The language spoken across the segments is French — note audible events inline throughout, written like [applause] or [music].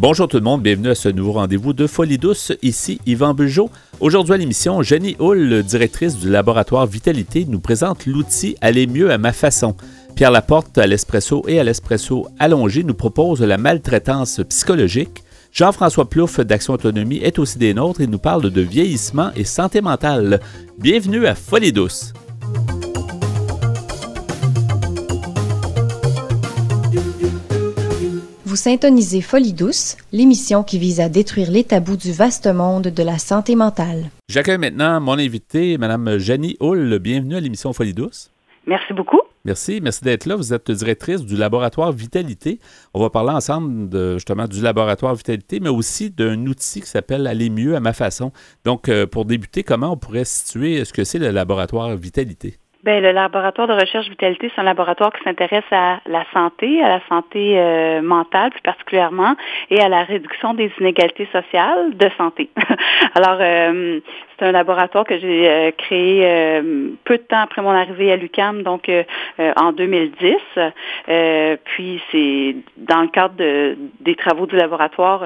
Bonjour tout le monde, bienvenue à ce nouveau rendez-vous de Folie douce. Ici Yvan Bugeaud. Aujourd'hui à l'émission, Jenny Hull, directrice du laboratoire Vitalité, nous présente l'outil Aller mieux à ma façon. Pierre Laporte, à l'espresso et à l'espresso allongé, nous propose la maltraitance psychologique. Jean-François Plouffe d'Action Autonomie est aussi des nôtres et nous parle de vieillissement et santé mentale. Bienvenue à Folie douce. Vous syntonisez Folie douce, l'émission qui vise à détruire les tabous du vaste monde de la santé mentale. J'accueille maintenant mon invité, Mme Janie Hull. Bienvenue à l'émission Folie douce. Merci beaucoup. Merci, merci d'être là. Vous êtes directrice du laboratoire Vitalité. On va parler ensemble de, justement du laboratoire Vitalité, mais aussi d'un outil qui s'appelle Aller mieux à ma façon. Donc, euh, pour débuter, comment on pourrait situer ce que c'est le laboratoire Vitalité? Bien, le laboratoire de recherche vitalité, c'est un laboratoire qui s'intéresse à la santé, à la santé euh, mentale plus particulièrement, et à la réduction des inégalités sociales de santé. [laughs] Alors, euh, c'est un laboratoire que j'ai euh, créé peu de temps après mon arrivée à l'UCAM, donc en 2010. puis, c'est dans le cadre de, des travaux du laboratoire,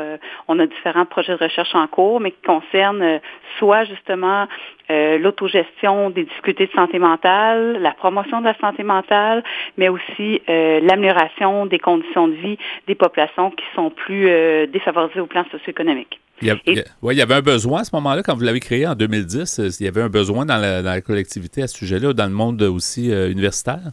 on a différents projets de recherche en cours, mais qui concernent soit justement l'autogestion des difficultés de santé mentale, la promotion de la santé mentale, mais aussi euh, l'amélioration des conditions de vie des populations qui sont plus euh, défavorisées au plan socio-économique. Il y, il y avait un besoin à ce moment-là, quand vous l'avez créé en 2010, il y avait un besoin dans la, dans la collectivité à ce sujet-là, dans le monde aussi euh, universitaire?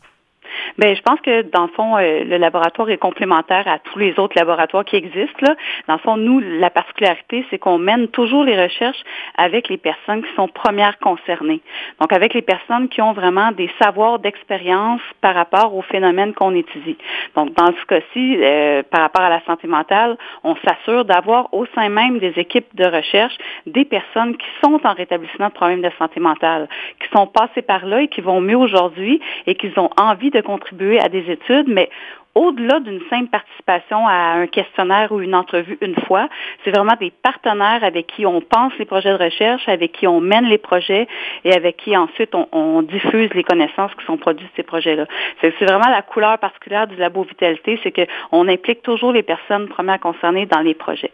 Bien, je pense que dans le fond, euh, le laboratoire est complémentaire à tous les autres laboratoires qui existent. Là. Dans le fond, nous, la particularité, c'est qu'on mène toujours les recherches avec les personnes qui sont premières concernées. Donc, avec les personnes qui ont vraiment des savoirs d'expérience par rapport aux phénomènes qu'on étudie. Donc, dans ce cas-ci, euh, par rapport à la santé mentale, on s'assure d'avoir au sein même des équipes de recherche des personnes qui sont en rétablissement de problèmes de santé mentale, qui sont passées par là et qui vont mieux aujourd'hui et qui ont envie de contribuer à des études, mais au-delà d'une simple participation à un questionnaire ou une entrevue une fois, c'est vraiment des partenaires avec qui on pense les projets de recherche, avec qui on mène les projets et avec qui ensuite on, diffuse les connaissances qui sont produites de ces projets-là. C'est vraiment la couleur particulière du labo Vitalité, c'est qu'on implique toujours les personnes premières concernées dans les projets.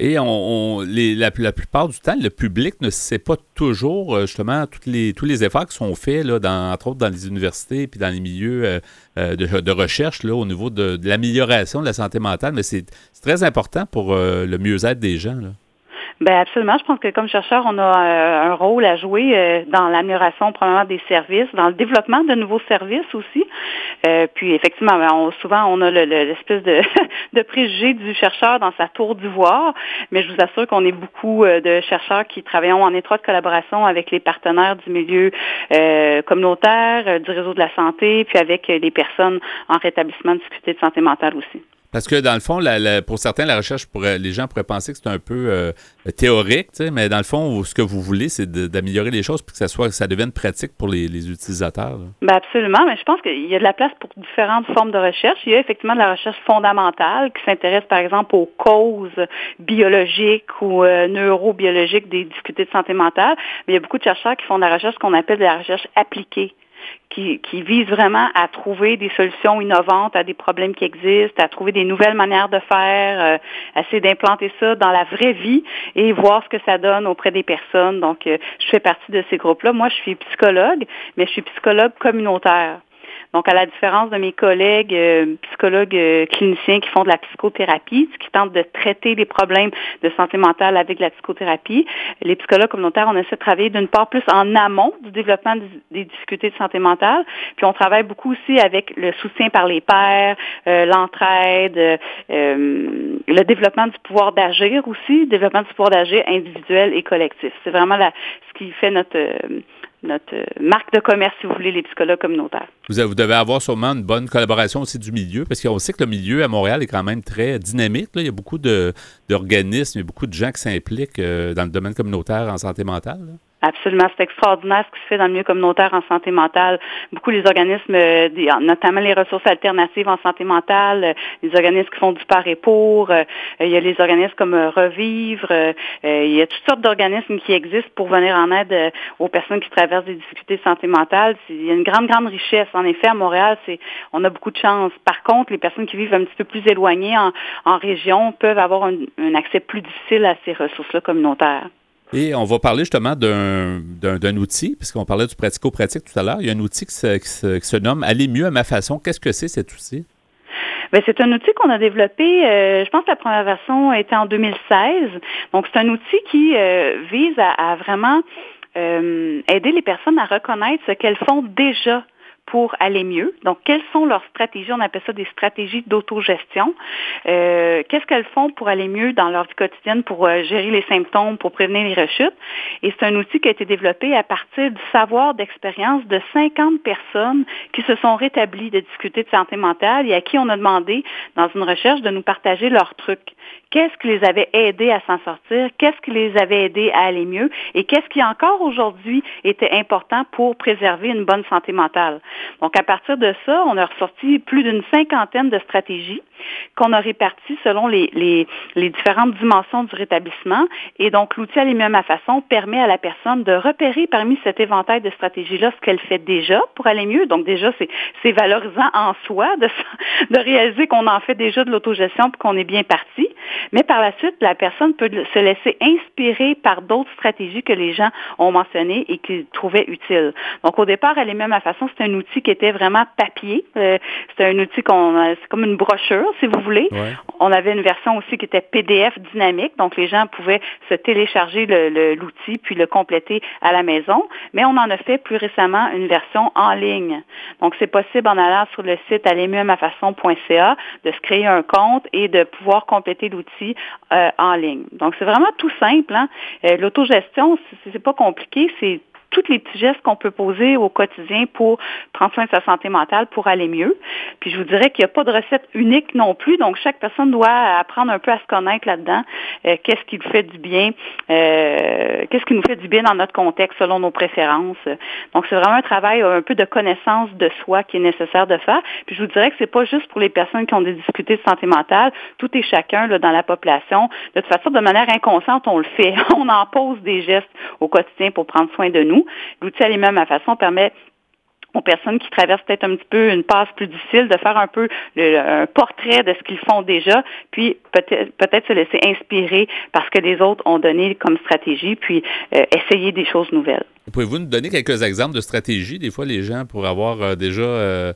Et on, la, plupart du temps, le public ne sait pas toujours euh, justement les, tous les efforts qui sont faits, là, dans, entre autres dans les universités puis dans les milieux euh, euh, de, recherche là, au niveau de, l'amélioration de la santé mentale. Mais c'est très important pour le mieux-être des gens. Là. Ben absolument. Je pense que comme chercheur, on a euh, un rôle à jouer euh, dans l'amélioration probablement des services, dans le développement de nouveaux services aussi. Euh, puis effectivement, ben, souvent on a l'espèce de, [laughs] de préjugé du chercheur dans sa tour d'ivoire, mais je vous assure qu'on est beaucoup de chercheurs qui travaillons en étroite collaboration avec les partenaires du milieu communautaire, du réseau de la santé, puis avec les personnes en rétablissement de difficultés de santé mentale aussi. Parce que dans le fond, pour certains, la recherche, pourrait, les gens pourraient penser que c'est un peu euh, théorique, mais dans le fond, ce que vous voulez, c'est d'améliorer les choses pour que ça soit, ça devienne pratique pour les, utilisateurs. Ben absolument, mais je pense qu'il y a de la place pour différentes formes de recherche. Il y a effectivement de la recherche fondamentale qui s'intéresse, par exemple, aux causes biologiques ou euh, neurobiologiques des difficultés de santé mentale. Mais il y a beaucoup de chercheurs qui font de la recherche qu'on appelle de la recherche appliquée qui, qui vise vraiment à trouver des solutions innovantes à des problèmes qui existent, à trouver des nouvelles manières de faire, euh, essayer d'implanter ça dans la vraie vie et voir ce que ça donne auprès des personnes. Donc, euh, je fais partie de ces groupes-là. Moi, je suis psychologue, mais je suis psychologue communautaire. Donc, à la différence de mes collègues euh, psychologues euh, cliniciens qui font de la psychothérapie, qui tentent de traiter les problèmes de santé mentale avec la psychothérapie, les psychologues communautaires, on essaie de travailler d'une part plus en amont du développement des difficultés de santé mentale, puis on travaille beaucoup aussi avec le soutien par les pairs, euh, l'entraide, le développement du pouvoir d'agir aussi, le développement du pouvoir d'agir individuel et collectif. C'est vraiment la, ce qui fait notre notre euh, marque de commerce, si vous voulez, les psychologues communautaires. Vous, devez avoir sûrement une bonne collaboration aussi du milieu, parce qu'on sait que le milieu à Montréal est quand même très dynamique. Il y a beaucoup d'organismes, il y a beaucoup de gens qui s'impliquent euh, dans le domaine communautaire en santé mentale. Absolument, c'est extraordinaire ce qui se fait dans le milieu communautaire en santé mentale. Beaucoup les organismes, euh, notamment les ressources alternatives en santé mentale, euh, les organismes qui font du par et pour, euh, il y a les organismes comme Revivre, il y a toutes sortes d'organismes qui existent pour venir en aide aux personnes qui traversent des difficultés de santé mentale. Il y a une grande, grande richesse. En effet, à Montréal, c'est on a beaucoup de chance. Par contre, les personnes qui vivent un petit peu plus éloignées en, en région peuvent avoir un accès plus difficile à ces ressources-là communautaires. Et on va parler justement d'un outil, puisqu'on parlait du pratico-pratique tout à l'heure. Il y a un outil qui se, nomme Aller mieux à ma façon. Qu'est-ce que c'est cet outil? Bien, c'est un outil qu'on a développé, euh, je pense que la première version était en 2016. Donc, c'est un outil qui euh, vise à, vraiment euh, aider les personnes à reconnaître ce qu'elles font déjà pour aller mieux. Donc, quelles sont leurs stratégies? On appelle ça des stratégies d'autogestion. Euh, Qu'est-ce qu'elles font pour aller mieux dans leur vie quotidienne, pour euh, gérer les symptômes, pour prévenir les rechutes? Et c'est un outil qui a été développé à partir du savoir d'expérience de 50 personnes qui se sont rétablies de discuter de santé mentale et à qui on a demandé, dans une recherche, de nous partager leurs trucs. Qu'est-ce qui les avait aidés à s'en sortir? Qu'est-ce qui les avait aidés à aller mieux? Et qu'est-ce qui encore aujourd'hui était important pour préserver une bonne santé mentale? Donc, à partir de ça, on a ressorti plus d'une cinquantaine de stratégies qu'on a réparties selon les, les, différentes dimensions du rétablissement. Et donc, l'outil Aller mieux à façon permet à la personne de repérer parmi cet éventail de stratégies-là ce qu'elle fait déjà pour aller mieux. Donc, déjà, c'est valorisant en soi de, de réaliser qu'on en fait déjà de l'autogestion et qu'on est bien parti. Mais par la suite, la personne peut se laisser inspirer par d'autres stratégies que les gens ont mentionnées et qu'ils trouvaient utiles. Donc, au départ, Aller mieux à façon, c'est un outil qui était vraiment papier. Euh, c'était un outil qu'on, euh, c'est comme une brochure, si vous voulez. On avait une version aussi qui était PDF dynamique, donc les gens pouvaient se télécharger l'outil puis le compléter à la maison. Mais on en a fait plus récemment une version en ligne. Donc c'est possible en allant sur le site allemieumamafaçon.ca de se créer un compte et de pouvoir compléter l'outil euh, en ligne. Donc c'est vraiment tout simple. Hein? l'autogestion, c'est pas compliqué, c'est tous les petits gestes qu'on peut poser au quotidien pour prendre soin de sa santé mentale pour aller mieux. Puis je vous dirais qu'il n'y a pas de recette unique non plus, donc chaque personne doit apprendre un peu à se connaître là-dedans. Euh, qu'est-ce qui fait du bien, euh, qu'est-ce qui nous fait du bien dans notre contexte selon nos préférences. Donc c'est vraiment un travail un peu de connaissance de soi qui est nécessaire de faire. Puis je vous dirais que c'est pas juste pour les personnes qui ont des difficultés de santé mentale, tout est chacun là, dans la population. De toute façon, de manière inconsciente, on le fait. [laughs] On en pose des gestes au quotidien pour prendre soin de nous. L'outil L'outil à ma façon permet aux personnes qui traversent peut-être un petit peu une passe plus difficile, de faire un peu un portrait de ce qu'ils font déjà, puis peut-être peut se laisser inspirer parce que les autres ont donné comme stratégie, puis euh, essayer des choses nouvelles. Pouvez-vous nous donner quelques exemples de stratégies, des fois, les gens pour avoir euh, déjà euh,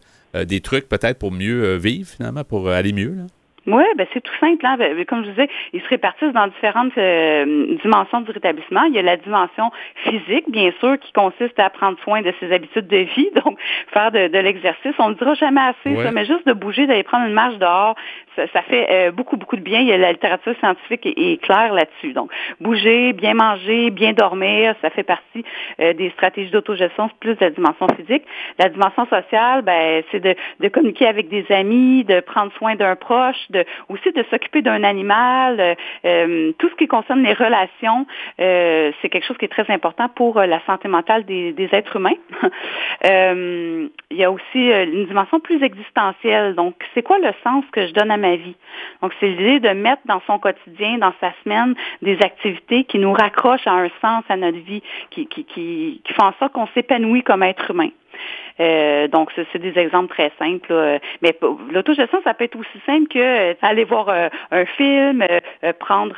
des trucs peut-être pour mieux vivre, finalement, pour aller mieux? Là? Oui, ben c'est tout simple. Hein? Ben, comme je disais, ils se répartissent dans différentes euh, dimensions du rétablissement. Il y a la dimension physique, bien sûr, qui consiste à prendre soin de ses habitudes de vie, [laughs] donc faire de, l'exercice. On ne dira jamais assez ça, mais juste de bouger, d'aller prendre une marche dehors, ça, fait euh, beaucoup, beaucoup de bien. Il y a la littérature scientifique est, claire là-dessus. Donc, bouger, bien manger, bien dormir, ça fait partie euh, des stratégies d'autogestion, plus de la dimension physique. La dimension sociale, ben, c'est de, de communiquer avec des amis, de prendre soin d'un proche, de, aussi de s'occuper d'un animal, euh, euh, tout ce qui concerne les relations, euh, c'est quelque chose qui est très important pour la santé mentale des, des êtres humains. [laughs] il y a aussi une dimension plus existentielle. Donc, c'est quoi le sens que je donne à ma vie? Donc, c'est l'idée de mettre dans son quotidien, dans sa semaine, des activités qui nous raccrochent à un sens à notre vie, qui, qui, qui, qui font en sorte qu'on s'épanouit comme être humain. Euh, donc, c'est des exemples très simples. Mais l'autogestion, ça peut être aussi simple que euh, aller voir euh, un film, prendre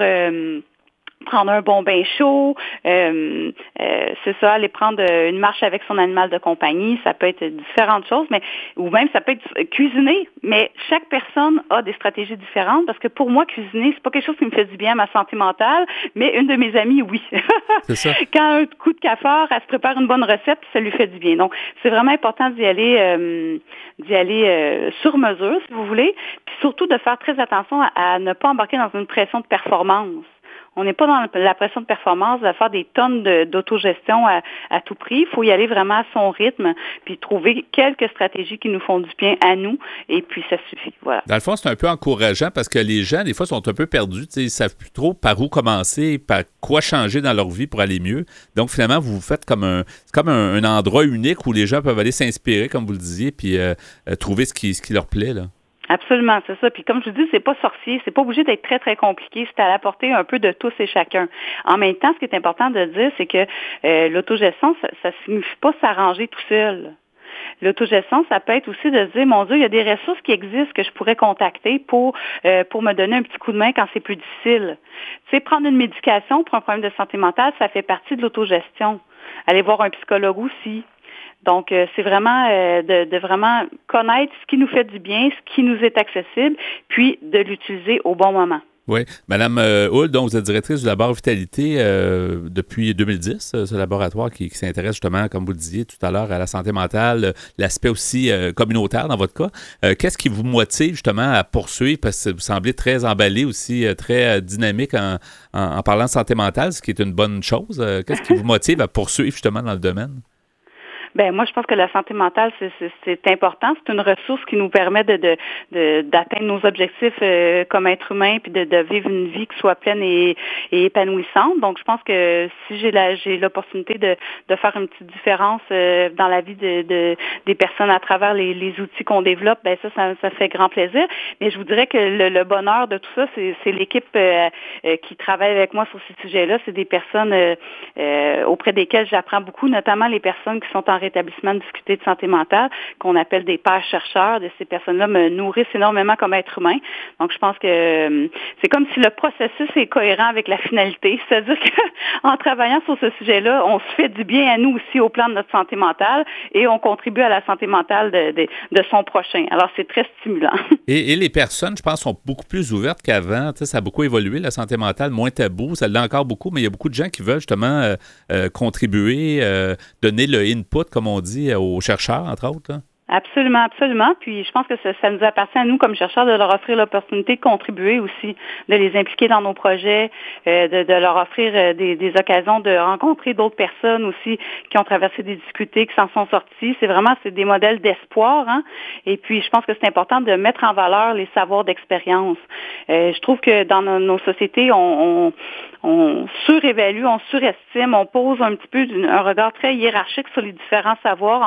prendre un bon bain chaud, euh, euh, c'est ça, aller prendre euh, une marche avec son animal de compagnie, ça peut être différentes choses, mais ou même ça peut être cuisiner, mais chaque personne a des stratégies différentes parce que pour moi cuisiner c'est pas quelque chose qui me fait du bien à ma santé mentale, mais une de mes amies oui. [laughs] Ça. Quand un coup de cafard, elle se prépare une bonne recette, ça lui fait du bien. Donc c'est vraiment important d'y aller d'y aller sur mesure si vous voulez, puis surtout de faire très attention à ne pas embarquer dans une pression de performance On n'est pas dans la pression de performance de faire des tonnes d'autogestion à, tout prix. Il faut y aller vraiment à son rythme, puis trouver quelques stratégies qui nous font du bien à nous, et puis ça suffit. Voilà. Dans le fond, c'est un peu encourageant parce que les gens, des fois, sont un peu perdus. Ils ne savent plus trop par où commencer, par quoi changer dans leur vie pour aller mieux. Donc, finalement, vous vous faites comme un, comme un, endroit unique où les gens peuvent aller s'inspirer, comme vous le disiez, puis euh, euh, trouver ce qui, ce qui leur plaît. Là. Absolument, c'est ça. Puis comme je vous dis, c'est pas sorcier, c'est pas obligé d'être très très compliqué. C'est à la portée un peu de tous et chacun. En même temps, ce qui est important de dire, c'est que euh, l'autogestion, ça, ça signifie pas s'arranger tout seul. L'autogestion, ça peut être aussi de se dire, mon Dieu, il y a des ressources qui existent que je pourrais contacter pour, euh, pour me donner un petit coup de main quand c'est plus difficile. Tu sais, prendre une médication pour un problème de santé mentale, ça fait partie de l'autogestion. Aller voir un psychologue aussi. Donc, euh, c'est vraiment euh, de, vraiment connaître ce qui nous fait du bien, ce qui nous est accessible, puis de l'utiliser au bon moment. Oui. Madame euh, Hull, donc vous êtes directrice du laboratoire Vitalité euh, depuis 2010, euh, ce laboratoire qui, s'intéresse justement, comme vous le disiez tout à l'heure, à la santé mentale, l'aspect aussi communautaire dans votre cas. Qu'est-ce qui vous motive justement à poursuivre, parce que vous semblez très emballé aussi, très dynamique en, en, parlant de santé mentale, ce qui est une bonne chose. Qu'est-ce qui vous motive à poursuivre justement dans le domaine? Ben moi, je pense que la santé mentale, c'est important. C'est une ressource qui nous permet de d'atteindre de, nos objectifs euh, comme être humain, puis de, de, vivre une vie qui soit pleine et, et épanouissante. Donc, je pense que si j'ai la j'ai l'opportunité de, de faire une petite différence euh, dans la vie de, de, des personnes à travers les, les outils qu'on développe, ben ça, ça, ça, fait grand plaisir. Mais je vous dirais que le, le bonheur de tout ça, c'est l'équipe euh, qui travaille avec moi sur ces sujets-là. C'est des personnes auprès desquelles j'apprends beaucoup, notamment les personnes qui sont en établissement de discuter de santé mentale qu'on appelle des pères chercheurs. De ces personnes-là me nourrissent énormément comme être humain. Donc, je pense que euh, c'est comme si le processus est cohérent avec la finalité. [laughs] C'est-à-dire qu'en [laughs] travaillant sur ce sujet-là, on se fait du bien à nous aussi au plan de notre santé mentale et on contribue à la santé mentale de, de, son prochain. Alors, c'est très stimulant. [laughs] Et, les personnes, je pense, sont beaucoup plus ouvertes qu'avant. Ça a beaucoup évolué, la santé mentale, moins tabou. Ça l'est encore beaucoup, mais il y a beaucoup de gens qui veulent justement euh, euh, contribuer, donner le input, comme on dit, aux chercheurs, entre autres? Absolument, absolument. Puis je pense que ça, nous appartient à nous comme chercheurs de leur offrir l'opportunité de contribuer aussi, de les impliquer dans nos projets, euh, de, leur offrir euh, des, occasions de rencontrer d'autres personnes aussi qui ont traversé des difficultés, qui s'en sont sortis. C'est vraiment c'est des modèles d'espoir. Hein? Et puis je pense que c'est important de mettre en valeur les savoirs d'expérience. Euh, je trouve que dans nos, sociétés, on, on surévalue, on surestime, on pose un petit peu un regard très hiérarchique sur les différents savoirs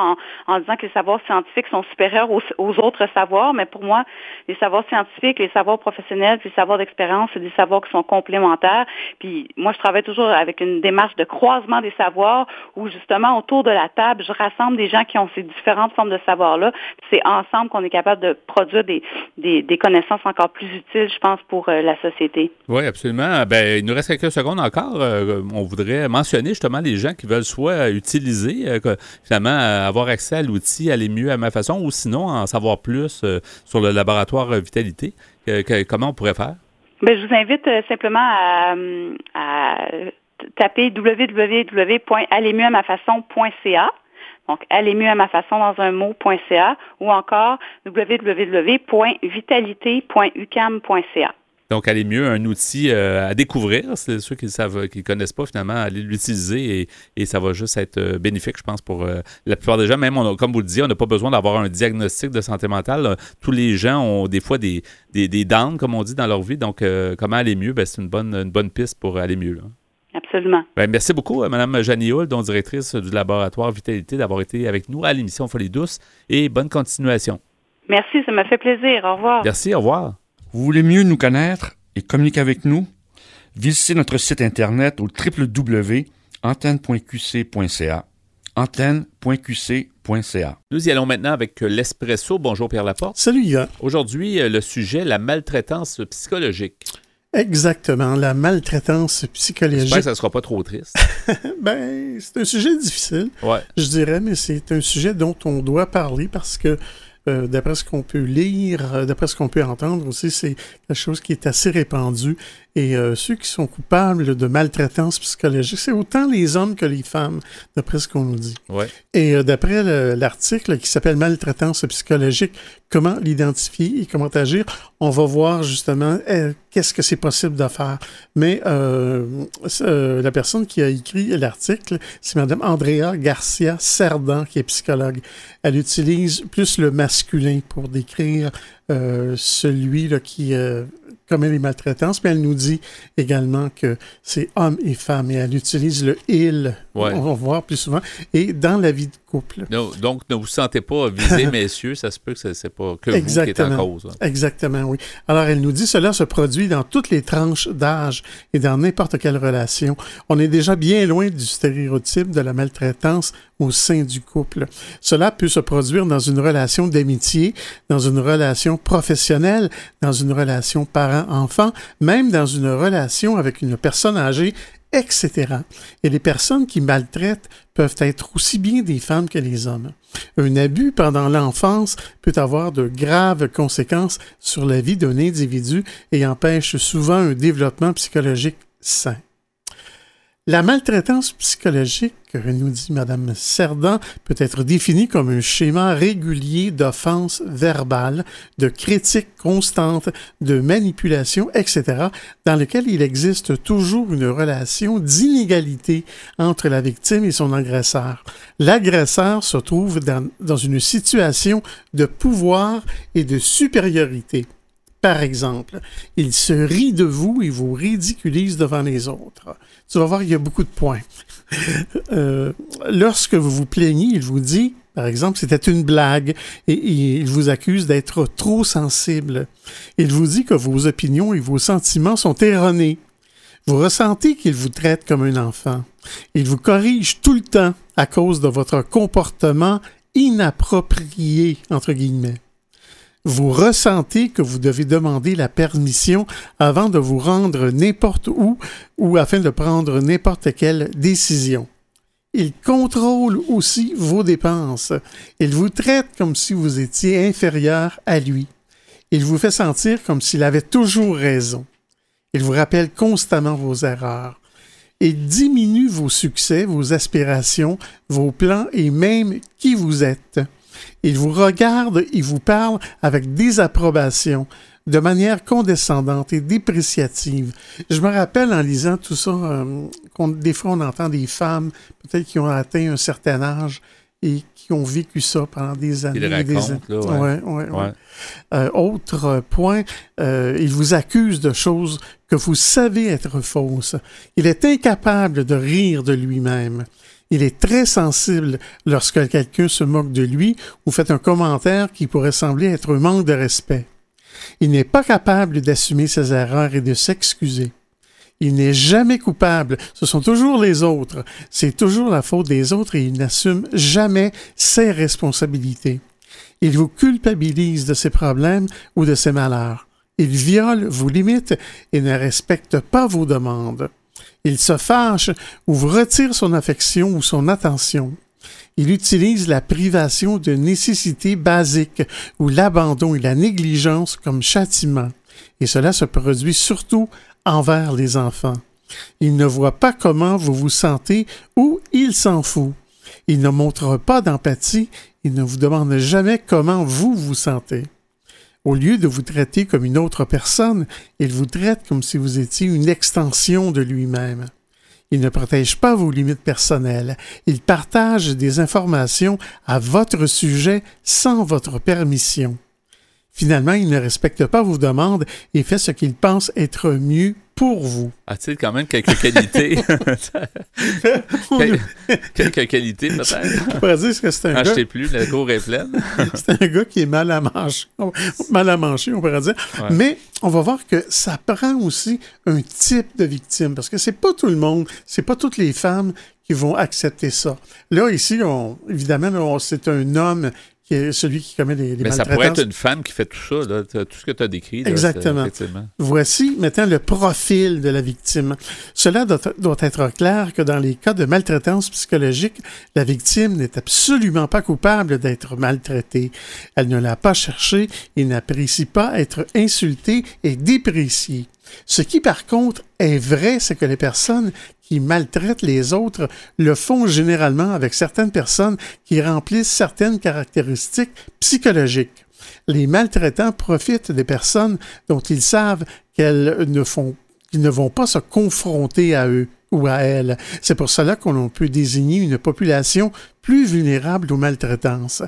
en, en disant que les savoirs scientifiques sont supérieurs aux, autres savoirs, mais pour moi, les savoirs scientifiques, les savoirs professionnels, puis les savoirs d'expérience, c'est des savoirs qui sont complémentaires. Puis moi, je travaille toujours avec une démarche de croisement des savoirs où justement autour de la table, je rassemble des gens qui ont ces différentes formes de savoirs-là. C'est ensemble qu'on est capable de produire des, connaissances encore plus utiles, je pense, pour euh, la société. Oui, absolument. Ben, il nous reste quelques secondes encore, euh, on voudrait mentionner justement les gens qui veulent soit utiliser, euh, finalement, avoir accès à l'outil, aller mieux à ma façon, ou sinon en savoir plus euh, sur le laboratoire Vitalité. comment on pourrait faire? Bien, je vous invite simplement à, taper www.allermieuxamafaçon.ca. Donc, aller mieux à ma façon dans un mot.ca ou encore www.vitalité.ucam.ca. Donc, aller mieux, un outil euh, à découvrir. C'est ceux qui ne savent, qui connaissent pas, finalement, aller l'utiliser et, ça va juste être euh, bénéfique, je pense, pour euh, la plupart des gens. Même, comme vous le disiez, on n'a pas besoin d'avoir un diagnostic de santé mentale. Tous les gens ont des fois des, des, downs, comme on dit, dans leur vie. Donc, comment aller mieux? Ben, c'est une bonne, une bonne piste pour aller mieux. Absolument. Ben, merci beaucoup, Mme Janie Hull, dont directrice du laboratoire Vitalité, d'avoir été avec nous à l'émission Folie douce et bonne continuation. Merci, ça m'a fait plaisir. Au revoir. Merci, au revoir. Vous voulez mieux nous connaître et communiquer avec nous? Visitez notre site internet au www.antenne.qc.ca antenne.qc.ca. Nous y allons maintenant avec l'Espresso. Bonjour Pierre Laporte. Salut Yvan. Aujourd'hui, euh, le sujet, la maltraitance psychologique. Exactement, la maltraitance psychologique. J'espère que ça ne sera pas trop triste. [laughs] ben, c'est un sujet difficile, ouais. je dirais, mais c'est un sujet dont on doit parler parce que euh, d'après ce qu'on peut lire, euh, d'après ce qu'on peut entendre aussi, c'est quelque chose qui est assez répandu Et euh, ceux qui sont coupables de maltraitance psychologique, c'est autant les hommes que les femmes, d'après ce qu'on nous dit. Ouais. Et euh, d'après l'article qui s'appelle Maltraitance psychologique, comment l'identifier et comment agir, on va voir justement qu'est-ce que c'est possible de faire. Mais euh, euh, la personne qui a écrit l'article, c'est Madame Andrea Garcia Cerdan, qui est psychologue. Elle utilise plus le masculin pour décrire celui là, qui commet les maltraitances, mais elle nous dit également que c'est homme et femme et elle utilise le il, Ouais. on va voir plus souvent, et dans la vie de couple. No- donc, ne vous sentez pas visé, [laughs] messieurs. Ça se peut que ce n'est pas que vous qui êtes en Exactement. cause. hein. Exactement, oui. Alors, elle nous dit cela se produit dans toutes les tranches d'âge et dans n'importe quelle relation. On est déjà bien loin du stéréotype de la maltraitance au sein du couple. Cela peut se produire dans une relation d'amitié, dans une relation professionnelle, dans une relation parent-enfant, même dans une relation avec une personne âgée etc. Et les personnes qui maltraitent peuvent être aussi bien des femmes que les hommes. Un abus pendant l'enfance peut avoir de graves conséquences sur la vie d'un individu et empêche souvent un développement psychologique sain. La maltraitance psychologique, nous dit Mme Cerdan, peut être définie comme un schéma régulier d'offenses verbales, de critiques constantes, de manipulation, etc., dans lequel il existe toujours une relation d'inégalité entre la victime et son agresseur. L'agresseur se trouve dans, dans une situation de pouvoir et de supériorité. Par exemple, il se rit de vous et vous ridiculise devant les autres. Tu vas voir, il y a beaucoup de points. [laughs] Euh, lorsque vous vous plaignez, il vous dit, par exemple, c'était une blague et, et il vous accuse d'être trop sensible. Il vous dit que vos opinions et vos sentiments sont erronés. Vous ressentez qu'il vous traite comme un enfant. Il vous corrige tout le temps à cause de votre comportement inapproprié, entre guillemets vous ressentez que vous devez demander la permission avant de vous rendre n'importe où ou afin de prendre n'importe quelle décision. Il contrôle aussi vos dépenses. Il vous traite comme si vous étiez inférieur à lui. Il vous fait sentir comme s'il avait toujours raison. Il vous rappelle constamment vos erreurs. Il diminue vos succès, vos aspirations, vos plans et même qui vous êtes. Il vous regarde et vous parle avec désapprobation, de manière condescendante et dépréciative. Je me rappelle en lisant tout ça, euh, qu'on- des fois on entend des femmes, peut-être qui ont atteint un certain âge et qui ont vécu ça pendant des années. des racontent, années. là, ouais. Ouais, ouais, ouais. Ouais. Euh, autre euh, point, euh, il vous accuse de choses que vous savez être fausses. Il est incapable de rire de lui-même. Il est très sensible lorsque quelqu'un se moque de lui ou fait un commentaire qui pourrait sembler être un manque de respect. Il n'est pas capable d'assumer ses erreurs et de s'excuser. Il n'est jamais coupable. Ce sont toujours les autres. C'est toujours la faute des autres et il n'assume jamais ses responsabilités. Il vous culpabilise de ses problèmes ou de ses malheurs. Il viole vos limites et ne respecte pas vos demandes. Il se fâche ou retire son affection ou son attention. Il utilise la privation de nécessités basiques ou l'abandon et la négligence comme châtiment. Et cela se produit surtout envers les enfants. Il ne voit pas comment vous vous sentez ou il s'en fout. Il ne montre pas d'empathie, il ne vous demande jamais comment vous vous sentez. Au lieu de vous traiter comme une autre personne, il vous traite comme si vous étiez une extension de lui-même. Il ne protège pas vos limites personnelles. Il partage des informations à votre sujet sans votre permission. Finalement, il ne respecte pas vos demandes et fait ce qu'il pense être mieux pour vous. A-t-il quand même quelques qualités? [laughs] [laughs] Quel- quelques qualités, peut-être? On pourrait dire que c'est un, gars, Achetez plus, la cour est pleine. [laughs] c'est un gars qui est mal à manger. Mal à manger, on pourrait dire. Ouais. Mais on va voir que ça prend aussi un type de victime parce que c'est pas tout le monde, c'est pas toutes les femmes qui vont accepter ça. Là, ici, on, évidemment, c'est un homme qui est celui qui commet les, les Mais ça pourrait être une femme qui fait tout ça, là, tout ce que tu as décrit. là, Exactement. Voici maintenant le profil de la victime. Cela doit, doit être clair que dans les cas de maltraitance psychologique, la victime n'est absolument pas coupable d'être maltraitée. Elle ne l'a pas cherché et n'apprécie pas être insultée et dépréciée. Ce qui, par contre, est vrai, c'est que les personnes qui maltraitent les autres le font généralement avec certaines personnes qui remplissent certaines caractéristiques psychologiques. Les maltraitants profitent des personnes dont ils savent qu'elles ne font qu'ils ne vont pas se confronter à eux ou à elles. C'est pour cela qu'on peut désigner une population plus vulnérable aux maltraitances.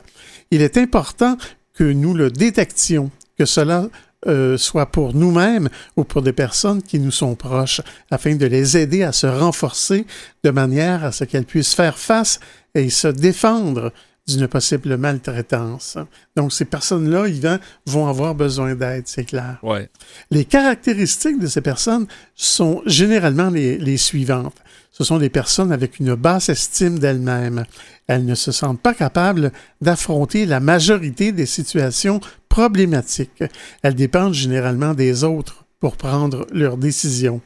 Il est important que nous le détections, que cela euh, soit pour nous-mêmes ou pour des personnes qui nous sont proches, afin de les aider à se renforcer de manière à ce qu'elles puissent faire face et se défendre d'une possible maltraitance. Donc, ces personnes-là, ils vont avoir besoin d'aide, c'est clair. Ouais. Les caractéristiques de ces personnes sont généralement les, les suivantes. Ce sont des personnes avec une basse estime d'elles-mêmes. Elles ne se sentent pas capables d'affronter la majorité des situations problématiques. Elles dépendent généralement des autres pour prendre leurs décisions.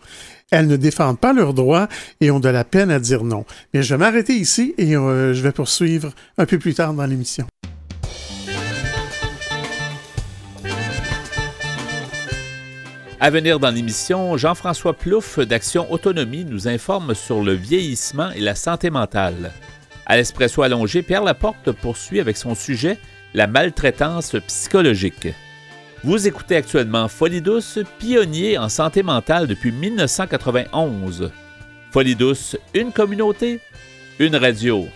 Elles ne défendent pas leurs droits et ont de la peine à dire non. Mais je vais m'arrêter ici et euh, je vais poursuivre un peu plus tard dans l'émission. À venir dans l'émission, Jean-François Plouffe d'Action Autonomie nous informe sur le vieillissement et la santé mentale. À l'Espresso allongé, Pierre Laporte poursuit avec son sujet La maltraitance psychologique. Vous écoutez actuellement Folie Douce, pionnier en santé mentale depuis 1991. Folie Douce, une communauté, une radio.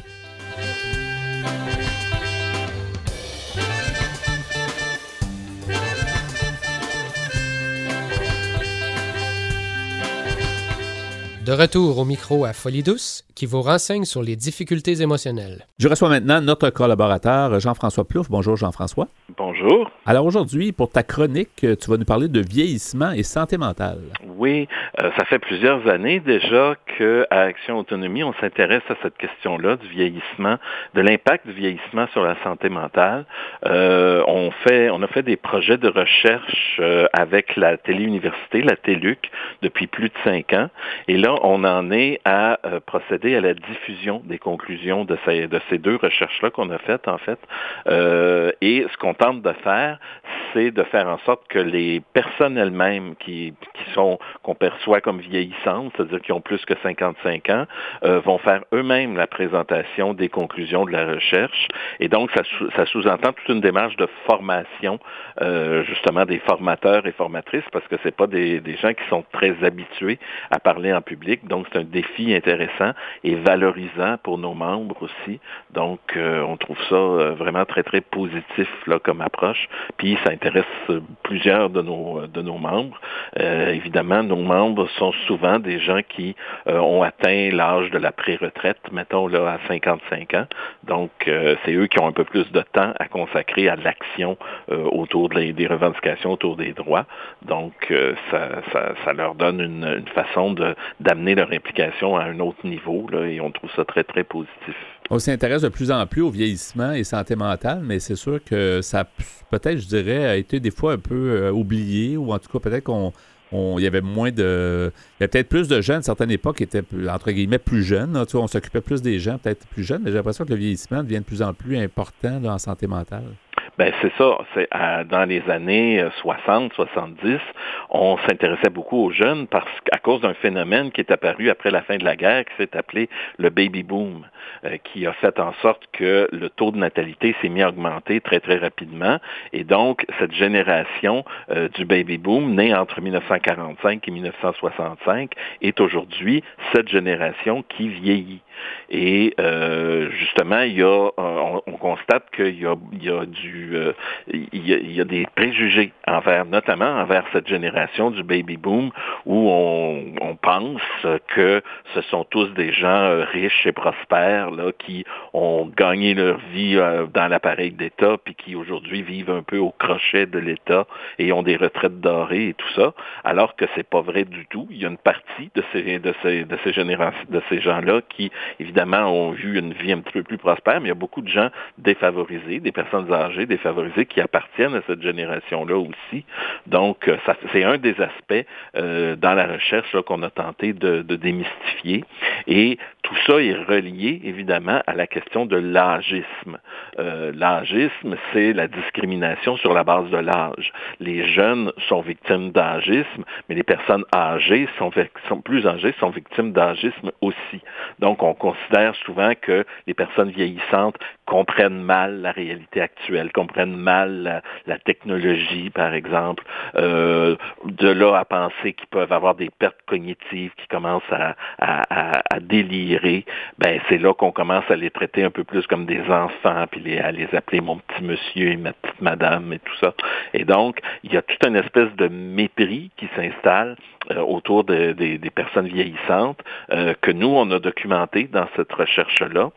De retour au micro à Folie Douce, qui vous renseigne sur les difficultés émotionnelles. Je reçois maintenant notre collaborateur Jean-François Plouffe. Bonjour Jean-François. Bonjour. Alors aujourd'hui, pour ta chronique, tu vas nous parler de vieillissement et santé mentale. Oui, euh, ça fait plusieurs années déjà qu'à Action Autonomie, on s'intéresse à cette question-là du vieillissement, de l'impact du vieillissement sur la santé mentale. Euh, on, fait, on a fait des projets de recherche euh, avec la téléuniversité, la TELUC, depuis plus de cinq ans. Et là, on en est à euh, à la diffusion des conclusions de ces, de ces deux recherches-là qu'on a faites, en fait. Euh, et ce qu'on tente de faire, c'est de faire en sorte que les personnes elles-mêmes qui, sont, qu'on perçoit comme vieillissantes, c'est-à-dire qui ont plus que 55 ans, euh, vont faire eux-mêmes la présentation des conclusions de la recherche. Et donc, ça, sous-entend toute une démarche de formation, euh, justement, des formateurs et formatrices, parce que c'est pas des gens qui sont très habitués à parler en public donc, c'est un défi intéressant et valorisant pour nos membres aussi. Donc, euh, on trouve ça euh, vraiment très, très positif là, comme approche. Puis, ça intéresse plusieurs de nos, de nos membres. Euh, évidemment, nos membres sont souvent des gens qui ont atteint l'âge de la pré-retraite, mettons là, à 55 ans. Donc, c'est eux qui ont un peu plus de temps à consacrer à l'action autour des revendications, autour des droits. Donc, ça, ça, ça, leur donne une, une façon d'amener amener leur implication à un autre niveau là, et on trouve ça très, très positif. On s'intéresse de plus en plus au vieillissement et santé mentale, mais c'est sûr que ça, peut-être, je dirais, a été des fois un peu euh, oublié, ou en tout cas, peut-être qu'on y avait moins de. Il y avait peut-être plus de jeunes, certaines époques, étaient, entre guillemets, plus jeunes. vois, on s'occupait plus des gens, peut-être plus jeunes, mais j'ai l'impression que le vieillissement devient de plus en plus important en santé mentale. Ben c'est ça. C'est dans les années 60, euh, 70, on s'intéressait beaucoup aux jeunes parce qu'à cause d'un phénomène qui est apparu après la fin de la guerre, qui s'est appelé le baby boom, euh, qui a fait en sorte que le taux de natalité s'est mis à augmenter très très rapidement, et donc cette génération euh, du baby boom, née entre 1945 et 1965, est aujourd'hui cette génération qui vieillit. Et euh, justement, il y a, on, constate qu'il y a, il y a du, euh, il, y a, des préjugés envers, notamment envers cette génération du baby boom, où on, pense que ce sont tous des gens euh, riches et prospères là, qui ont gagné leur vie dans l'appareil d'État, puis qui aujourd'hui vivent un peu au crochet de l'État et ont des retraites dorées et tout ça, alors que c'est pas vrai du tout. Il y a une partie de ces de ces de ces gens-là qui évidemment, ont eu une vie un petit peu plus prospère, mais il y a beaucoup de gens défavorisés, des personnes âgées défavorisées qui appartiennent à cette génération-là aussi. Donc, euh, c'est un des aspects euh, dans la recherche qu'on a tenté de, démystifier. Et tout ça est relié évidemment à la question de l'âgisme. Euh, l'âgisme, c'est la discrimination sur la base de l'âge. Les jeunes sont victimes d'âgisme, mais les personnes âgées sont, sont plus âgées sont victimes d'âgisme aussi. Donc, on considère souvent que les personnes vieillissantes comprennent mal la réalité actuelle, comprennent mal la, technologie, par exemple. Euh, de là à penser qu'ils peuvent avoir des pertes cognitives, qui commencent à, délirer, ben c'est là qu'on commence à les traiter un peu plus comme des enfants, puis à les appeler mon petit monsieur et ma petite madame et tout ça. Et donc, il y a toute une espèce de mépris qui s'installe euh, autour des personnes vieillissantes euh, que nous, on a documenté dans cette recherche-là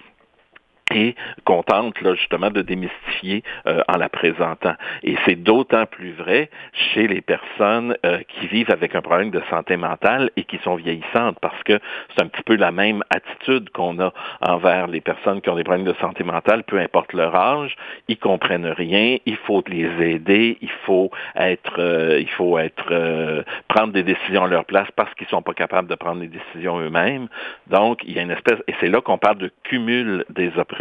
et qu'on tente là, justement de démystifier euh, en la présentant. Et c'est d'autant plus vrai chez les personnes euh, qui vivent avec un problème de santé mentale et qui sont vieillissantes, parce que c'est un petit peu la même attitude qu'on a envers les personnes qui ont des problèmes de santé mentale, peu importe leur âge, ils comprennent rien, il faut les aider, il faut être, euh, il faut être, prendre des décisions à leur place parce qu'ils sont pas capables de prendre des décisions eux-mêmes. Donc, il y a une espèce, et c'est là qu'on parle de cumul des oppressions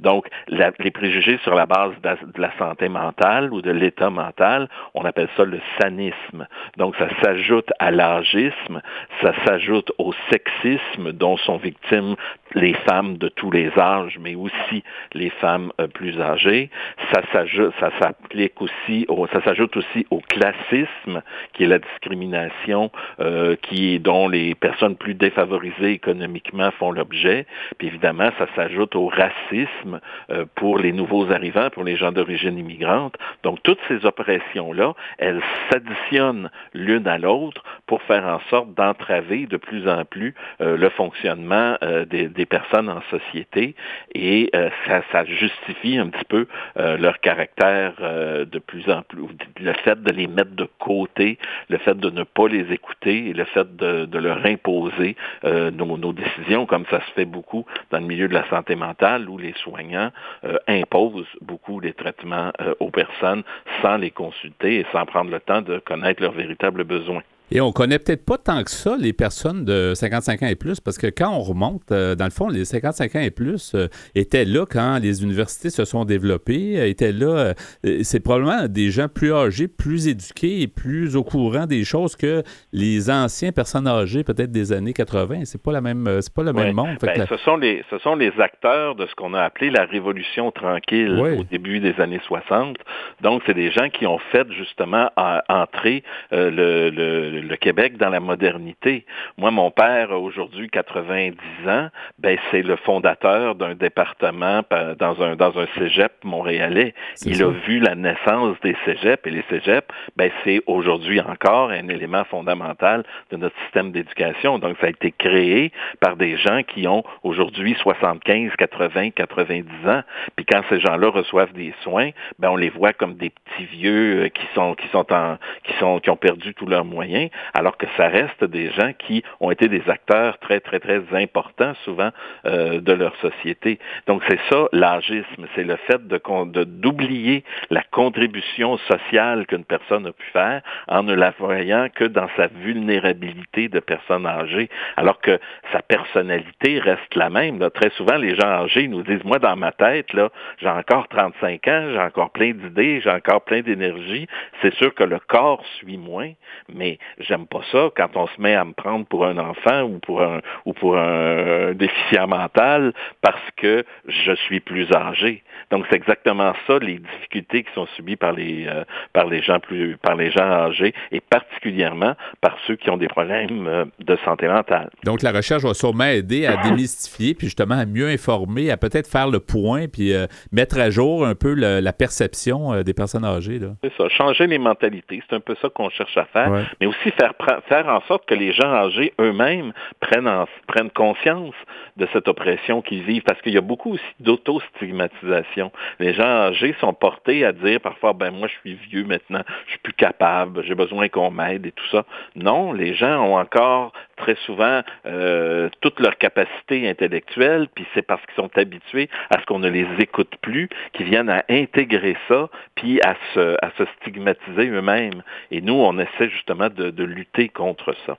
donc, les préjugés sur la base de la, santé mentale ou de l'état mental, on appelle ça le sanisme. Donc, ça s'ajoute à l'âgisme, ça s'ajoute au sexisme dont sont victimes les femmes de tous les âges, mais aussi les femmes euh, plus âgées. Ça s'ajoute, s'applique aussi, au, ça s'ajoute aussi au classisme, qui est la discrimination euh, qui dont les personnes plus défavorisées économiquement font l'objet. Puis évidemment, ça s'ajoute au racisme euh, pour les nouveaux arrivants, pour les gens d'origine immigrante. Donc toutes ces oppressions-là, elles s'additionnent l'une à l'autre pour faire en sorte d'entraver de plus en plus euh, le fonctionnement euh, des, personnes en société et ça, ça, justifie un petit peu leur caractère de plus en plus, le fait de les mettre de côté, le fait de ne pas les écouter et le fait de, leur imposer nos décisions, comme ça se fait beaucoup dans le milieu de la santé mentale où les soignants euh, imposent beaucoup les traitements euh, aux personnes sans les consulter et sans prendre le temps de connaître leurs véritables besoins. Et on connaît peut-être pas tant que ça les personnes de 55 ans et plus, parce que quand on remonte, euh, dans le fond, les 55 ans et plus euh, étaient là quand les universités se sont développées, euh, étaient là. c'est probablement des gens plus âgés, plus éduqués et plus au courant des choses que les anciens personnes âgées, peut-être des années 80. C'est pas la même, c'est pas le même monde. Ben, ce sont les, ce sont les acteurs de ce qu'on a appelé la révolution tranquille au début des années 60. Donc, c'est des gens qui ont fait justement entrer le, le le Québec dans la modernité. Moi, mon père, aujourd'hui 90 ans, ben, c'est le fondateur d'un département dans un, dans un cégep montréalais. Il a vu la naissance des cégeps et les cégeps, ben, c'est aujourd'hui encore un élément fondamental de notre système d'éducation. Donc, ça a été créé par des gens qui ont aujourd'hui 75, 80, 90 ans. Puis quand ces gens-là reçoivent des soins, ben, on les voit comme des petits vieux euh, qui sont, qui sont en, qui sont, qui ont perdu tous leurs moyens alors que ça reste des gens qui ont été des acteurs très, très, très importants souvent euh, de leur société. Donc c'est ça l'âgisme, c'est le fait de d'oublier la contribution sociale qu'une personne a pu faire en ne la voyant que dans sa vulnérabilité de personne âgée, alors que sa personnalité reste la même. Très souvent, les gens âgés nous disent, moi, dans ma tête, là, j'ai encore 35 ans, j'ai encore plein d'idées, j'ai encore plein d'énergie. C'est sûr que le corps suit moins, mais j'aime pas ça quand on se met à me prendre pour un enfant ou pour un ou pour un déficient mental parce que je suis plus âgé. Donc c'est exactement ça les difficultés qui sont subies par les euh, par les gens plus par les gens âgés et particulièrement par ceux qui ont des problèmes euh, de santé mentale. Donc la recherche va sûrement aider à [coughs] démystifier puis justement à mieux informer, à peut-être faire le point puis euh, mettre à jour un peu la perception des personnes âgées C'est ça, changer les mentalités, c'est un peu ça qu'on cherche à faire, mais aussi faire faire en sorte que les gens âgés eux-mêmes prennent conscience de cette oppression qu'ils vivent parce qu'il y a beaucoup aussi d'auto-stigmatisation. Les gens âgés sont portés à dire parfois, ben moi je suis vieux maintenant, je suis plus capable, j'ai besoin qu'on m'aide et tout ça. Non, les gens ont encore très souvent euh, toute leur capacité intellectuelle, puis c'est parce qu'ils sont habitués à ce qu'on ne les écoute plus, qu'ils viennent à intégrer ça, puis à se, à se stigmatiser eux-mêmes. Et nous, on essaie justement de, de lutter contre ça.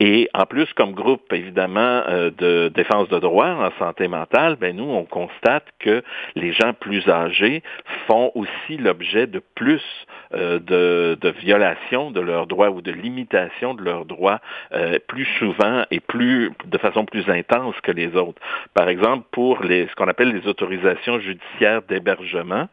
Et en plus, comme groupe, évidemment, euh, de défense de droit en santé mentale, ben nous, on constate que les gens plus âgés font aussi l'objet de plus euh, de, violations de leurs droits ou de limitations de leurs droits euh, plus souvent et plus de façon plus intense que les autres. Par exemple, pour les, ce qu'on appelle les autorisations judiciaires d'hébergement,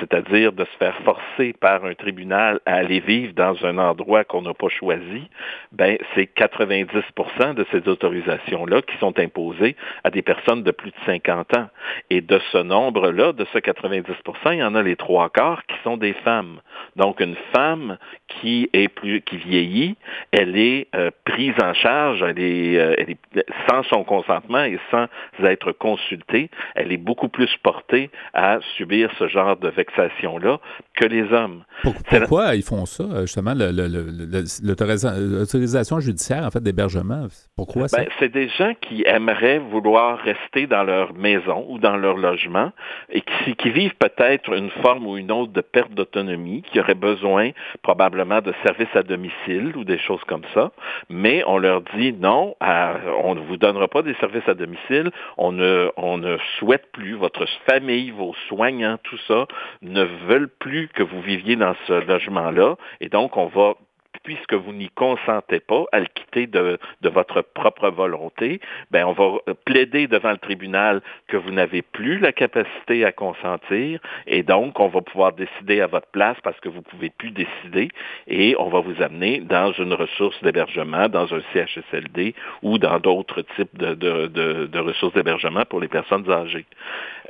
c'est-à-dire de se faire forcer par un tribunal à aller vivre dans un endroit qu'on n'a pas choisi, ben c'est 90% de ces autorisations-là qui sont imposées à des personnes de plus de 50 ans. Et de ce nombre-là, de ce 90% il y en a les trois quarts qui sont des femmes. Donc une femme qui est plus qui vieillit, elle est euh, prise en charge, elle est, euh, elle est, sans son consentement et sans être consultée, elle est beaucoup plus portée à subir ce genre de vexation-là que les hommes. Pourquoi ils font ça, justement, l'autorisation judiciaire, en fait, d'hébergement? Pourquoi ça? Ben, c'est des gens qui aimeraient vouloir rester dans leur maison ou dans leur logement et qui, qui vivent peut-être une forme ou une autre de perte d'autonomie, qui auraient besoin probablement de services à domicile ou des choses comme ça, mais on leur dit non, on ne vous donnera pas des services à domicile, on ne, on ne souhaite plus, votre famille, vos soignants, tout ça, ne veulent plus que vous viviez dans ce logement-là, et donc on va puisque vous n'y consentez pas à le quitter de, votre propre volonté, ben on va plaider devant le tribunal que vous n'avez plus la capacité à consentir et donc on va pouvoir décider à votre place parce que vous ne pouvez plus décider et on va vous amener dans une ressource d'hébergement, dans un CHSLD ou dans d'autres types de, ressources d'hébergement pour les personnes âgées.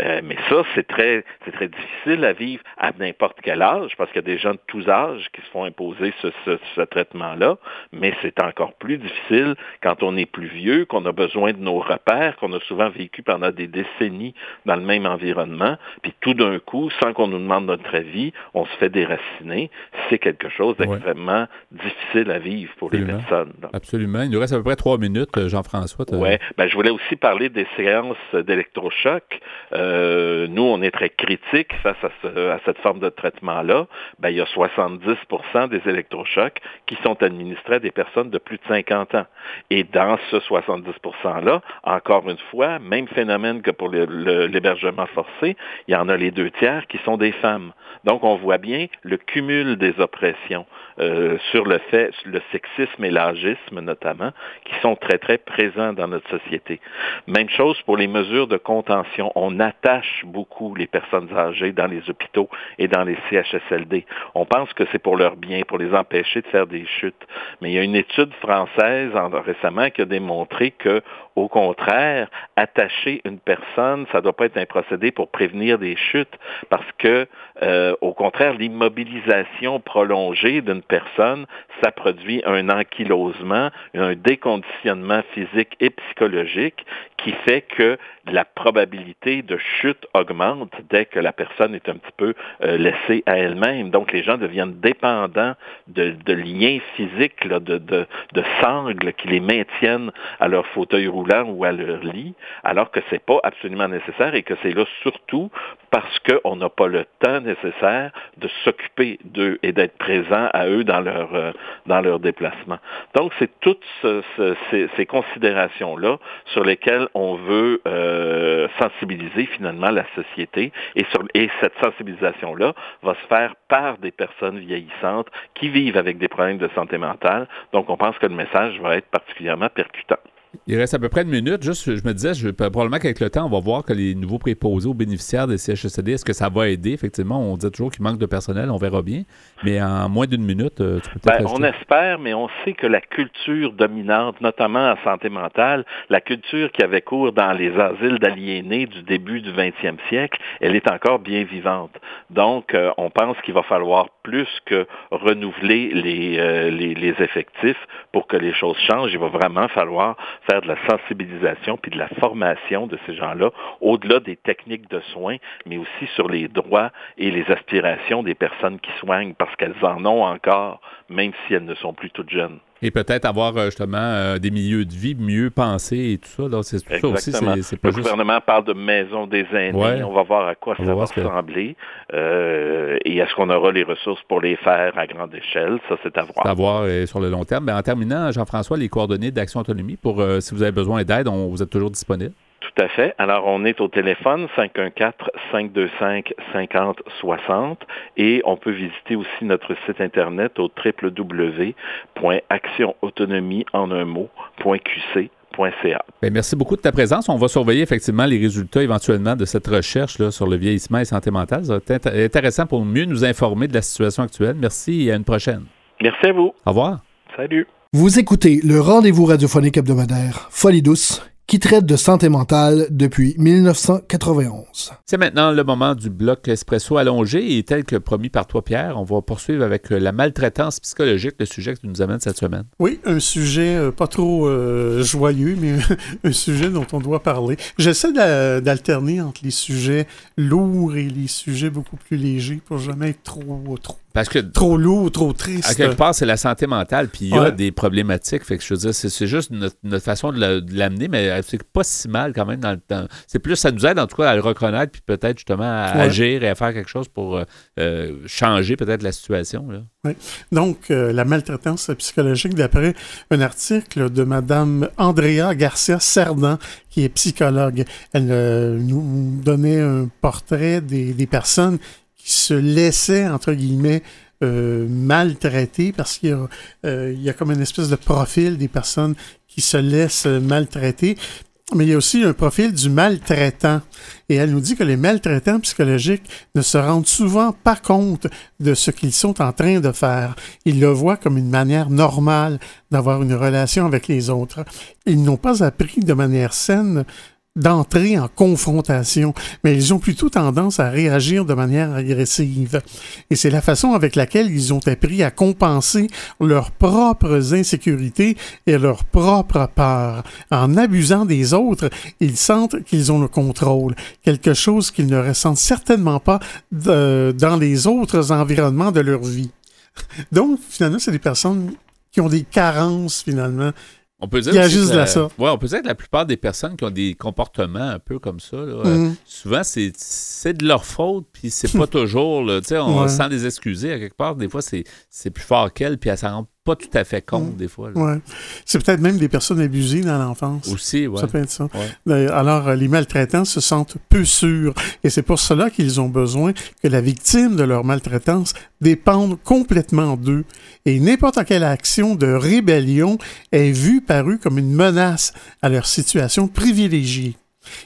Euh, mais ça, c'est très, c'est très difficile à vivre à n'importe quel âge parce qu'il y a des gens de tous âges qui se font imposer ce traitement-là, mais c'est encore plus difficile quand on est plus vieux, qu'on a besoin de nos repères, qu'on a souvent vécu pendant des décennies dans le même environnement, puis tout d'un coup, sans qu'on nous demande notre avis, on se fait déraciner. C'est quelque chose d'extrêmement difficile à vivre pour les personnes. Absolument. Il nous reste à peu près trois minutes, euh, Jean-François. Oui, ben, je voulais aussi parler des séances d'électrochoc. Euh, nous, on est très critiques face à, à cette forme de traitement-là. Ben, il y a 70% des électrochocs qui sont administrés à des personnes de plus de 50 ans. Et dans ce 70 %-là, encore une fois, même phénomène que pour l'hébergement forcé, il y en a les deux tiers qui sont des femmes. Donc, on voit bien le cumul des oppressions euh, sur le fait, le sexisme et l'agisme notamment, qui sont très, très présents dans notre société. Même chose pour les mesures de contention. On attache beaucoup les personnes âgées dans les hôpitaux et dans les CHSLD. On pense que c'est pour leur bien, pour les empêcher de des chutes. Mais il y a une étude française récemment qui a démontré que, au contraire, attacher une personne, ça ne doit pas être un procédé pour prévenir des chutes, parce que, euh, au contraire, l'immobilisation prolongée d'une personne, ça produit un ankylosement, un déconditionnement physique et psychologique qui fait que la probabilité de chute augmente dès que la personne est un petit peu euh, laissée à elle-même. Donc les gens deviennent dépendants de, de liens physiques, de, de, qui les maintiennent à leur fauteuil roulant ou à leur lit, alors que c'est pas absolument nécessaire et que c'est là surtout parce qu'on n'a pas le temps nécessaire de s'occuper d'eux et d'être présent à eux dans leur, euh, dans leur déplacement. Donc c'est toutes ce, ces, ces considérations-là sur lesquelles on veut euh, sensibiliser finalement la société et, sur, et cette sensibilisation-là va se faire par des personnes vieillissantes qui vivent avec des de santé mentale. Donc on pense que le message va être particulièrement percutant. Il reste à peu près une minute. Juste, je me disais, je, probablement qu'avec le temps, on va voir que les nouveaux préposés aux bénéficiaires des CHSLD, est-ce que ça va aider? Effectivement, on dit toujours qu'il manque de personnel, on verra bien. Mais en moins d'une minute, euh, tu peux ben, On espère, mais on sait que la culture dominante, notamment en santé mentale, la culture qui avait cours dans les asiles d'aliénés du début du 20e siècle, elle est encore bien vivante. Donc, euh, on pense qu'il va falloir plus que renouveler les, euh, les, les effectifs pour que les choses changent. Il va vraiment falloir faire de la sensibilisation puis de la formation de ces gens-là, au-delà des techniques de soins, mais aussi sur les droits et les aspirations des personnes qui soignent, parce qu'elles en ont encore, même si elles ne sont plus toutes jeunes. Et peut-être avoir euh, justement euh, des milieux de vie mieux pensés et tout ça. Donc, c'est tout ça aussi. C'est, pas le juste... gouvernement parle de maison des aînés. On va voir à quoi On ça va voir que- ressembler. Euh, et est-ce qu'on aura les ressources pour les faire à grande échelle? Ça, c'est à voir. savoir euh, sur le long terme. Mais en terminant, Jean-François, les coordonnées d'Action Autonomie, pour euh, si vous avez besoin d'aide, on, vous êtes toujours disponible. Tout à fait. Alors, on est au téléphone 514-525-5060 et on peut visiter aussi notre site Internet au www.actionautonomie en un mot.qc.ca. Bien, merci beaucoup de ta présence. On va surveiller effectivement les résultats éventuellement de cette recherche là, sur le vieillissement et santé mentale. Ça va être int- intéressant pour mieux nous informer de la situation actuelle. Merci et à une prochaine. Merci à vous. Au revoir. Salut. Vous écoutez le rendez-vous radiophonique hebdomadaire Folie douce qui traite de santé mentale depuis 1991. C'est maintenant le moment du bloc espresso allongé et tel que promis par toi, Pierre, on va poursuivre avec euh, la maltraitance psychologique, le sujet que tu nous amènes cette semaine. Oui, un sujet euh, pas trop euh, joyeux, mais [laughs] un sujet dont on doit parler. J'essaie d'a- d'alterner entre les sujets lourds et les sujets beaucoup plus légers pour jamais être trop, trop, Parce que trop lourd, trop triste. à quelque part, c'est la santé mentale, puis il y a Ouais. des problématiques. Fait que je veux dire, c'est juste notre, notre façon de la- de l'amener, mais c'est pas si mal quand même dans le temps. C'est plus, ça nous aide en tout cas à le reconnaître, puis peut-être justement à Ouais. agir et à faire quelque chose pour euh, euh, changer peut-être la situation. là. Donc, euh, la maltraitance psychologique, d'après un article de Madame Andrea Garcia Cerdan, qui est psychologue. Elle euh, nous donnait un portrait des, des personnes se laissaient, entre guillemets, euh, maltraiter parce qu'il y, a, euh, y a comme une espèce de profil des personnes qui se laissent euh, maltraiter. Mais il y a aussi un profil du maltraitant. Et elle nous dit que les maltraitants psychologiques ne se rendent souvent pas compte de ce qu'ils sont en train de faire. Ils le voient comme une manière normale d'avoir une relation avec les autres. Ils n'ont pas appris de manière saine d'entrer en confrontation, mais ils ont plutôt tendance à réagir de manière agressive. Et c'est la façon avec laquelle ils ont appris à compenser leurs propres insécurités et leurs propres peurs. En abusant des autres, ils sentent qu'ils ont le contrôle, quelque chose qu'ils ne ressentent certainement pas dans les autres environnements de leur vie. Donc, finalement, c'est des personnes qui ont des carences, finalement, On peut dire la-. Ouais, on peut dire que la plupart des personnes qui ont des comportements un peu comme ça, là, euh, Mhm. souvent c'est de leur faute, puis c'est pas [laughs] toujours. là, tu sais, on Ouais. sent les excuser à quelque part. Des fois, c'est c'est plus fort qu'elle, puis elle s'en rend pas tout à fait compte, des fois. Ouais. C'est peut-être même des personnes abusées dans l'enfance. Aussi, ouais. Ça peut être ça. Ouais. Alors, euh, les maltraitants se sentent peu sûrs et c'est pour cela qu'ils ont besoin que la victime de leur maltraitance dépende complètement d'eux. Et n'importe quelle action de rébellion est vue par eux comme une menace à leur situation privilégiée.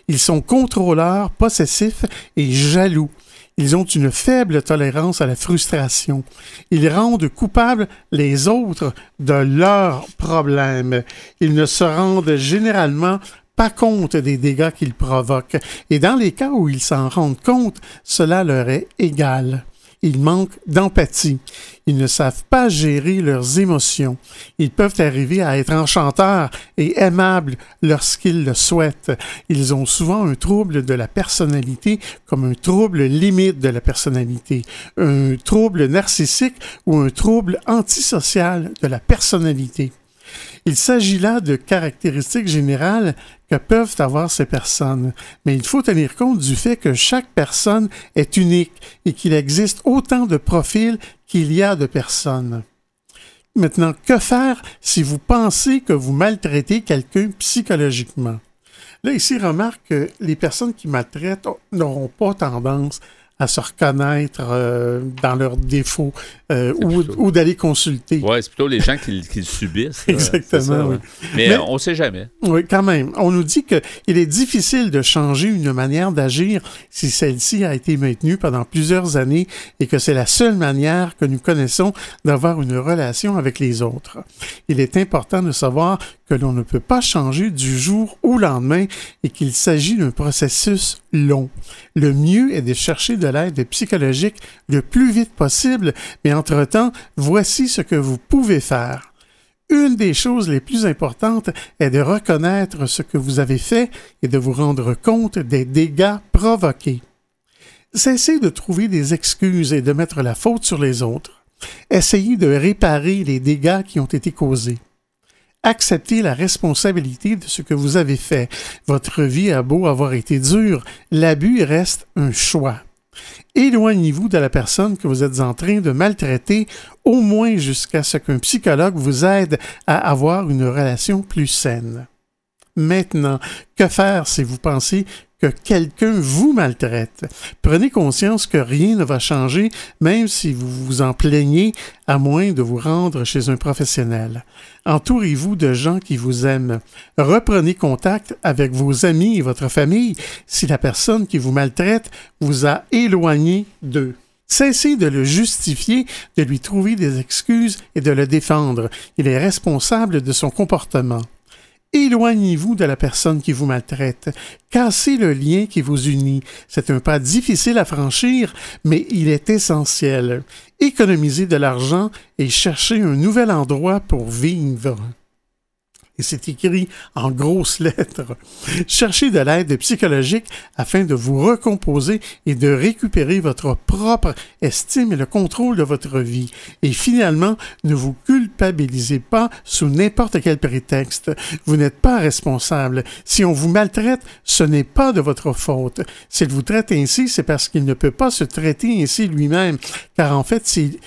Ils sont contrôleurs, possessifs et jaloux. Ils ont une faible tolérance à la frustration. Ils rendent coupables les autres de leurs problèmes. Ils ne se rendent généralement pas compte des dégâts qu'ils provoquent. Et dans les cas où ils s'en rendent compte, cela leur est égal. Ils manquent d'empathie. Ils ne savent pas gérer leurs émotions. Ils peuvent arriver à être enchanteurs et aimables lorsqu'ils le souhaitent. Ils ont souvent un trouble de la personnalité comme un trouble limite de la personnalité, un trouble narcissique ou un trouble antisocial de la personnalité. Il s'agit là de caractéristiques générales que peuvent avoir ces personnes, mais il faut tenir compte du fait que chaque personne est unique et qu'il existe autant de profils qu'il y a de personnes. Maintenant, que faire si vous pensez que vous maltraitez quelqu'un psychologiquement? Là, ici, remarque que les personnes qui maltraitent n'auront pas tendance à se reconnaître euh, dans leurs défauts euh, ou, plutôt- ou d'aller consulter. Ouais, c'est plutôt les gens qui, qui le subissent. Exactement, ça, oui. Mais, Mais- on sait jamais. Oui, quand même. On nous dit qu'il est difficile de changer une manière d'agir si celle-ci a été maintenue pendant plusieurs années et que c'est la seule manière que nous connaissons d'avoir une relation avec les autres. Il est important de savoir que l'on ne peut pas changer du jour au lendemain et qu'il s'agit d'un processus long. Le mieux est de chercher de l'aide psychologique le plus vite possible, mais entre-temps, voici ce que vous pouvez faire. Une des choses les plus importantes est de reconnaître ce que vous avez fait et de vous rendre compte des dégâts provoqués. Cessez de trouver des excuses et de mettre la faute sur les autres. Essayez de réparer les dégâts qui ont été causés. Acceptez la responsabilité de ce que vous avez fait. Votre vie a beau avoir été dure, l'abus reste un choix. Éloignez-vous de la personne que vous êtes en train de maltraiter, au moins jusqu'à ce qu'un psychologue vous aide à avoir une relation plus saine. Maintenant, que faire si vous pensez que quelqu'un vous maltraite. Prenez conscience que rien ne va changer, même si vous vous en plaignez, à moins de vous rendre chez un professionnel. Entourez-vous de gens qui vous aiment. Reprenez contact avec vos amis et votre famille si la personne qui vous maltraite vous a éloigné d'eux. Cessez de le justifier, de lui trouver des excuses et de le défendre. Il est responsable de son comportement. Éloignez-vous de la personne qui vous maltraite. Cassez le lien qui vous unit. C'est un pas difficile à franchir, mais il est essentiel. Économisez de l'argent et cherchez un nouvel endroit pour vivre et c'est écrit en grosses lettres. [laughs] Cherchez de l'aide psychologique afin de vous recomposer et de récupérer votre propre estime et le contrôle de votre vie. Et finalement, ne vous culpabilisez pas sous n'importe quel prétexte. Vous n'êtes pas responsable. Si on vous maltraite, ce n'est pas de votre faute. S'il vous traite ainsi, c'est parce qu'il ne peut pas se traiter ainsi lui-même, car en fait,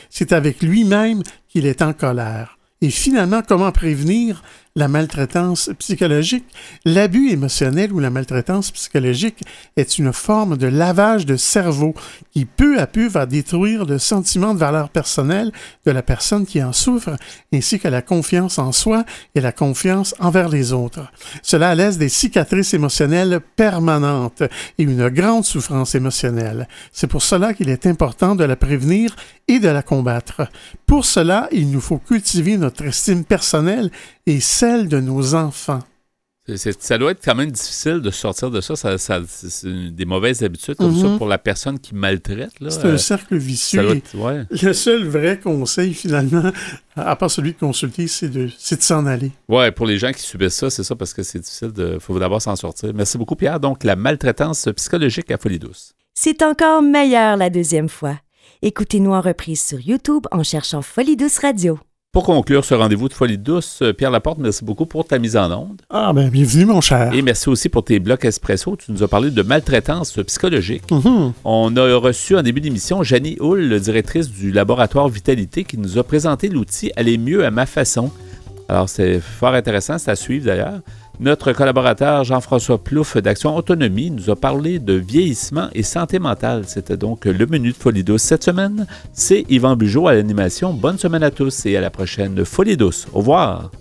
c'est avec lui-même qu'il est en colère. Et finalement, comment prévenir? La maltraitance psychologique. L'abus émotionnel ou la maltraitance psychologique est une forme de lavage de cerveau qui peu à peu va détruire le sentiment de valeur personnelle de la personne qui en souffre, ainsi que la confiance en soi et la confiance envers les autres. Cela laisse des cicatrices émotionnelles permanentes et une grande souffrance émotionnelle. C'est pour cela qu'il est important de la prévenir et de la combattre. Pour cela, il nous faut cultiver notre estime personnelle et celle de nos enfants. ça doit être quand même difficile de sortir de ça. ça, c'est des mauvaises habitudes comme ça mhm. pour la personne qui maltraite. C'est un euh, cercle vicieux. Le seul vrai conseil, finalement, à part celui de consulter, c'est de, de s'en aller. Oui, pour les gens qui subissent ça, c'est ça, parce que c'est difficile. Il faut d'abord s'en sortir. Merci beaucoup, Pierre. Donc, la maltraitance psychologique à Folie Douce. C'est encore meilleur la deuxième fois. Écoutez-nous en reprise sur YouTube en cherchant Folie Douce Radio. Pour conclure ce rendez-vous de Folie Douce, euh, Pierre Laporte, merci beaucoup pour ta mise en onde. Ah, ben bienvenue, mon cher. Et merci aussi pour tes blocs espresso. Tu nous as parlé de maltraitance psychologique. Mm-hmm. On a reçu en début d'émission Janie Hull, directrice du laboratoire Vitalité, qui nous a présenté l'outil Aller mieux à ma façon. Alors, c'est fort intéressant, c'est à suivre d'ailleurs. Notre collaborateur Jean-François Plouffe d'Action Autonomie nous a parlé de vieillissement et santé mentale. C'était donc le menu de Folie Douce cette semaine. C'est Yvan Bugeaud à l'animation. Bonne semaine à tous et à la prochaine Folie Douce. Au revoir.